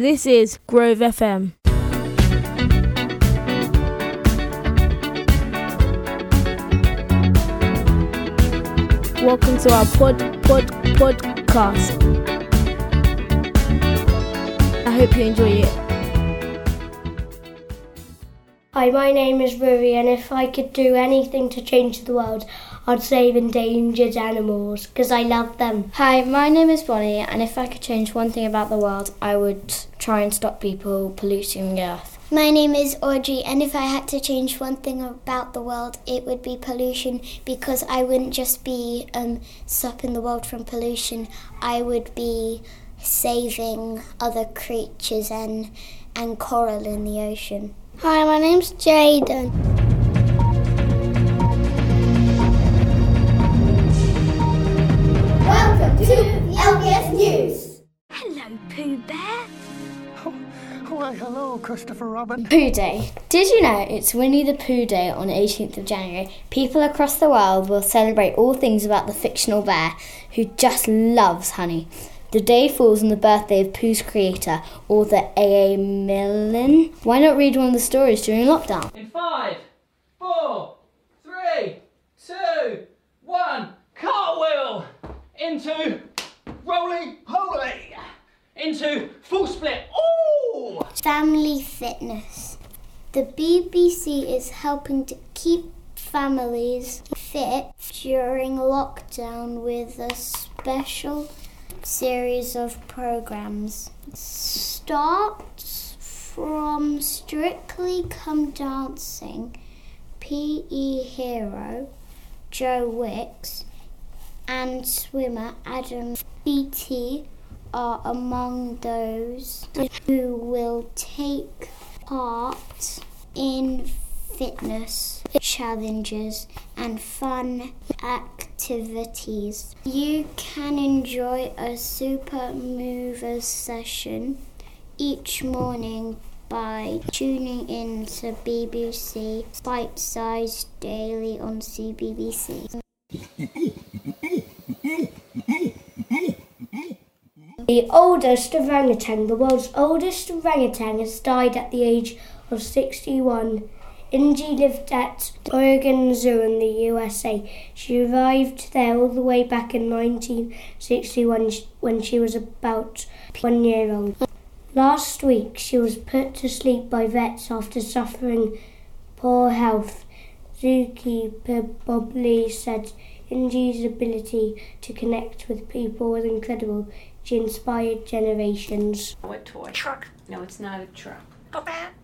This is Grove FM. Welcome to our pod pod podcast. I hope you enjoy it. Hi, my name is Ruri, and if I could do anything to change the world, I'd save endangered animals because I love them. Hi, my name is Bonnie, and if I could change one thing about the world, I would try and stop people polluting the earth. My name is Audrey, and if I had to change one thing about the world, it would be pollution because I wouldn't just be um, stopping the world from pollution, I would be saving other creatures and, and coral in the ocean. Hi, my name's Jaden. To LBS News. Hello, Pooh Bear. Oh, why, hello, Christopher Robin. Pooh Day. Did you know it's Winnie the Pooh Day on 18th of January? People across the world will celebrate all things about the fictional bear who just loves honey. The day falls on the birthday of Pooh's creator, author A.A. Milne. Why not read one of the stories during lockdown? In five, four, three, two, one, cartwheel into rolling holy into full split. Ooh! Family fitness. The BBC is helping to keep families fit during lockdown with a special series of programs. Starts from Strictly Come Dancing, PE hero Joe Wicks, and swimmer Adam Peaty are among those who will take part in fitness challenges and fun activities. You can enjoy a super mover session each morning by tuning in to BBC Bitesize Daily on CBBC. The oldest orangutan, the world's oldest orangutan, has died at the age of 61. Inji lived at Oregon Zoo in the USA. She arrived there all the way back in 1961 when she was about one year old. Last week, she was put to sleep by vets after suffering poor health. Zookeeper Bob Lee said Inji's ability to connect with people was incredible. She inspired generations. A toy. Truck. No, it's not a truck. Go back.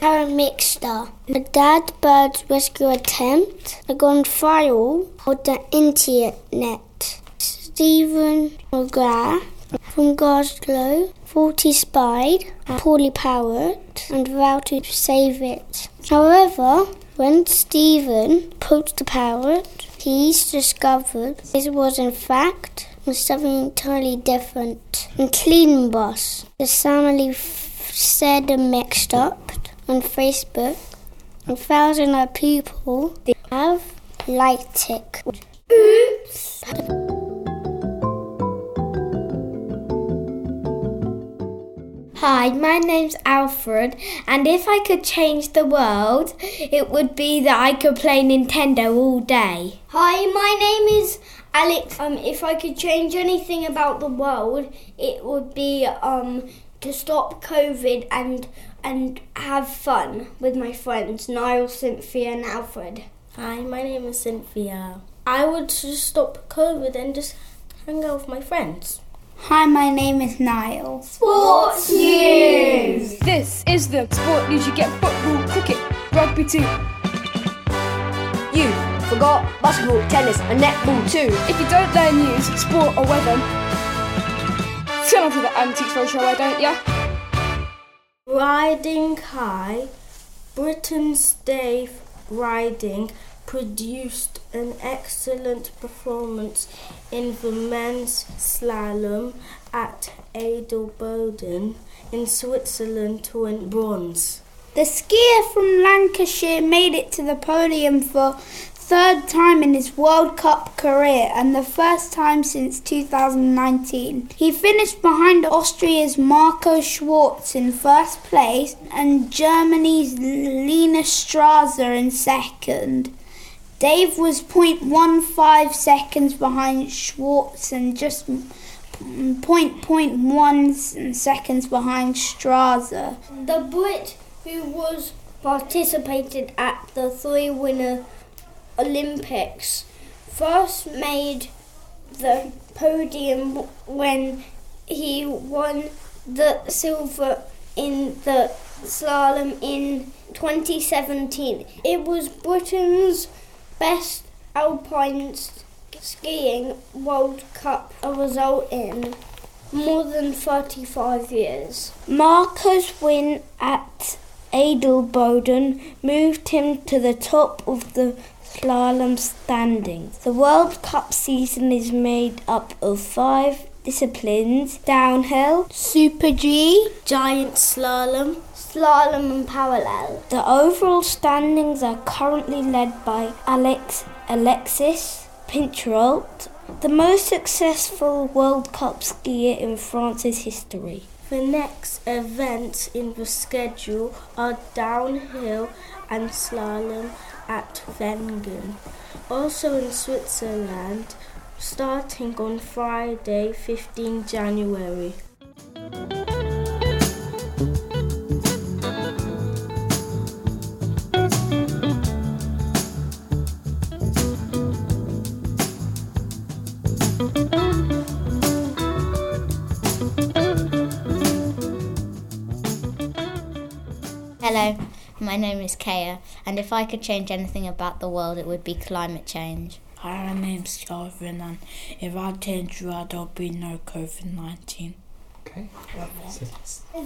Karen Mixter. A dad bird rescue attempt had gone viral on the internet. Stephen McGrath from Glasgow thought he spied a poorly powered and vowed to save it. However, when Stephen poked the parrot, he's discovered it was in fact something entirely different. And Clean Boss, the family f- said and mixed up on Facebook, and thousands of people have liked it. Oops! Hi, my name's Alfred, and if I could change the world, it would be that I could play Nintendo all day. Hi, my name is Alex. Um, if I could change anything about the world, it would be um to stop COVID and and have fun with my friends Niall, Cynthia, and Alfred. Hi, my name is Cynthia. I would just stop COVID and just hang out with my friends. Hi, my name is Niall. Sports News! This is the sport news you get football, cricket, rugby too. You forgot basketball, tennis, and netball too. If you don't learn news, sport, or weather, turn on to the Antiques Roadshow, why don't ya? Riding High, Britain's Dave Ryding produced an excellent performance in the men's slalom at Adelboden in Switzerland to win bronze. The skier from Lancashire made it to the podium for third time in his World Cup career and the first time since 2019. He finished behind Austria's Marco Schwarz in first place and Germany's Linus Strasser in second. Dave was 0.15 seconds behind Schwarz and just 0.1 seconds behind Strasser. The Brit who was participated at the three winner Olympics first made the podium when he won the silver in the slalom in 2017. It was Britain's best alpine skiing World Cup result in more than 35 years. Marco's win at Adelboden moved him to the top of the slalom standings. The World Cup season is made up of five disciplines downhill, Super G, giant slalom, slalom, and parallel. The overall standings are currently led by Alex Alexis Pinturault, the most successful World Cup skier in France's history. The next events in the schedule are downhill and slalom at Wengen. Also in Switzerland, starting on Friday, 15 January. Hello, my name is Kaya, and if I could change anything about the world, it would be climate change. Hi, my name's Calvin, and if I change the world, there'll be no COVID 19. Okay.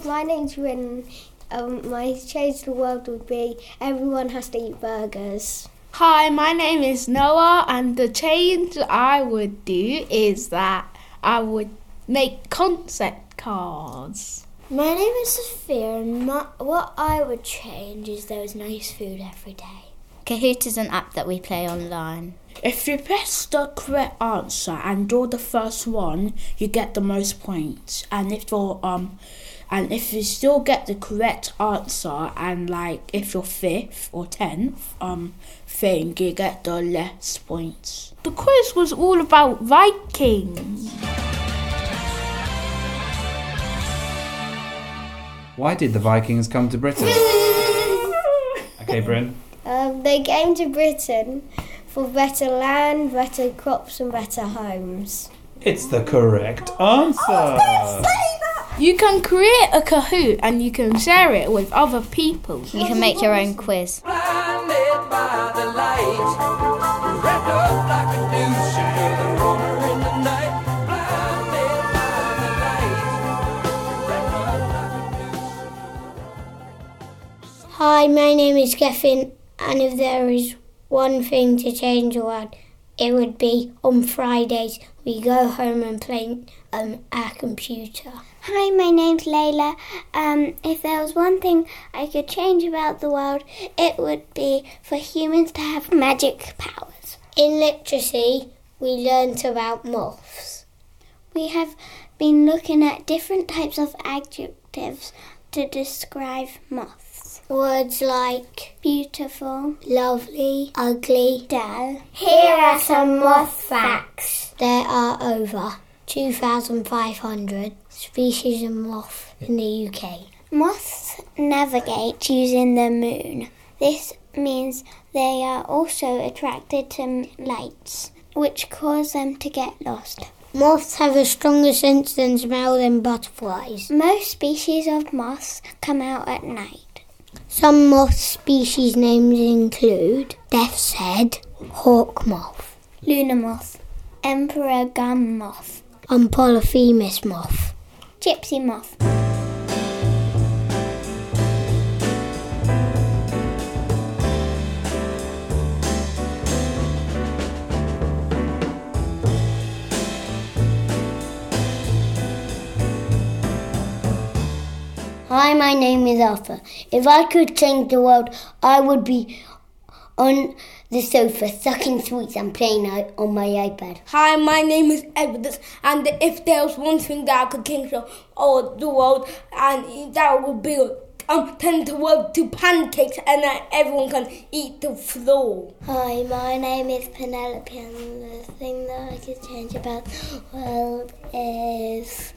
My name's Rin. Um, my change the world would be everyone has to eat burgers. Hi, my name is Noah, and the change I would do is that I would make concept cards. My name is Sophia, and my, what I would change is there was nice food every day. Kahoot is an app that we play online. If you press the correct answer and draw the first one, you get the most points. And if you're um, and if you still get the correct answer, and like if you're fifth or tenth um thing, you get the less points. The quiz was all about Vikings. Why did the Vikings come to Britain? okay, Bryn. Um, they came to Britain for better land, better crops, and better homes. It's the correct answer. You can create a Kahoot and you can share it with other people. You can make your own quiz. Hi, my name is Kevin, and if there is one thing to change the world, it would be on Fridays we go home and play um, our computer. Hi, my name's Layla. Um, if there was one thing I could change about the world, it would be for humans to have magic powers. In literacy, we learnt about moths. We have been looking at different types of adjectives to describe moths. Words like beautiful, lovely, ugly, dull. Here are some moth facts. There are over 2,500 species of moth in the UK. Moths navigate using the moon. This means they are also attracted to lights, which cause them to get lost. Moths have a stronger sense than smell than butterflies. Most species of moths come out at night. Some moth species names include death's head, hawk moth, lunar moth, emperor gum moth, and polyphemus moth, gypsy moth. Hi, my name is Arthur. If I could change the world, I would be on the sofa, sucking sweets and playing on my iPad. Hi, my name is Edward, and if there was one thing that I could change the, the world, and that would be um, turn the world to pancakes and everyone can eat the floor. Hi, my name is Penelope, and the thing that I could change about the world is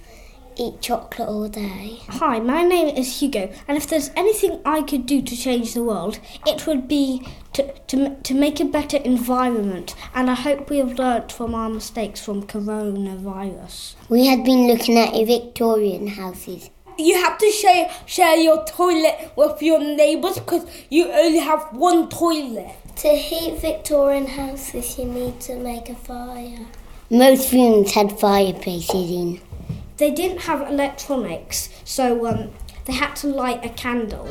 eat chocolate all day. Hi, my name is Hugo, and if there's anything I could do to change the world, it would be to, to, to make a better environment. And I hope we have learnt from our mistakes from coronavirus. We had been looking at Victorian houses. You have to share, share your toilet with your neighbours because you only have one toilet. To heat Victorian houses, you need to make a fire. Most rooms had fireplaces in they didn't have electronics, so um, they had to light a candle.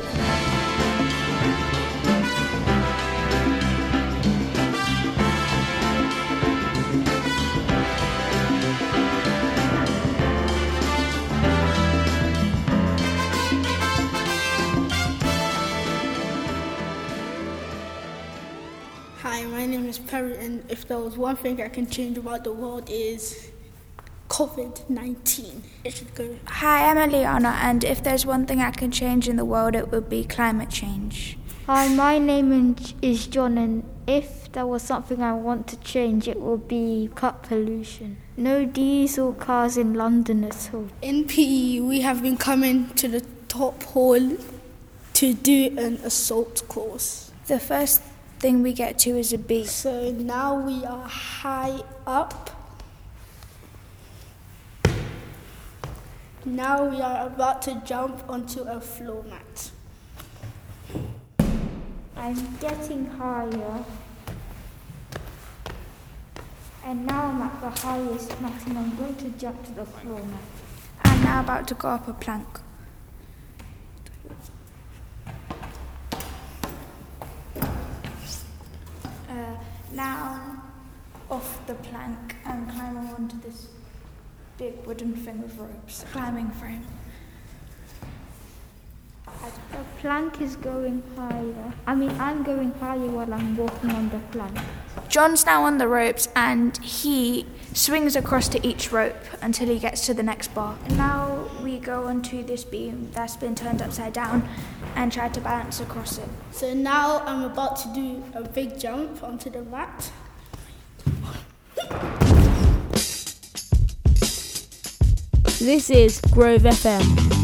Hi, my name is Perry, and if there was one thing I can change about the world is COVID 19. It should go. Hi, I'm Eliana, and if there's one thing I can change in the world, it would be climate change. Hi, my name is John, and if there was something I want to change, it would be cut pollution. No diesel cars in London at all. In PE, we have been coming to the top hall to do an assault course. The first thing we get to is a B. So now we are high up Now we are about to jump onto a floor mat. I'm getting higher. And now I'm at the highest mat and I'm going to jump to the floor mat. I'm now about to go up a plank. Uh, now off the plank and climbing onto this big wooden thing with ropes, climbing frame. The plank is going higher. I mean, I'm going higher while I'm walking on the plank. John's now on the ropes and he swings across to each rope until he gets to the next bar. And now we go onto this beam that's been turned upside down and try to balance across it. So now I'm about to do a big jump onto the mat. This is Grove FM.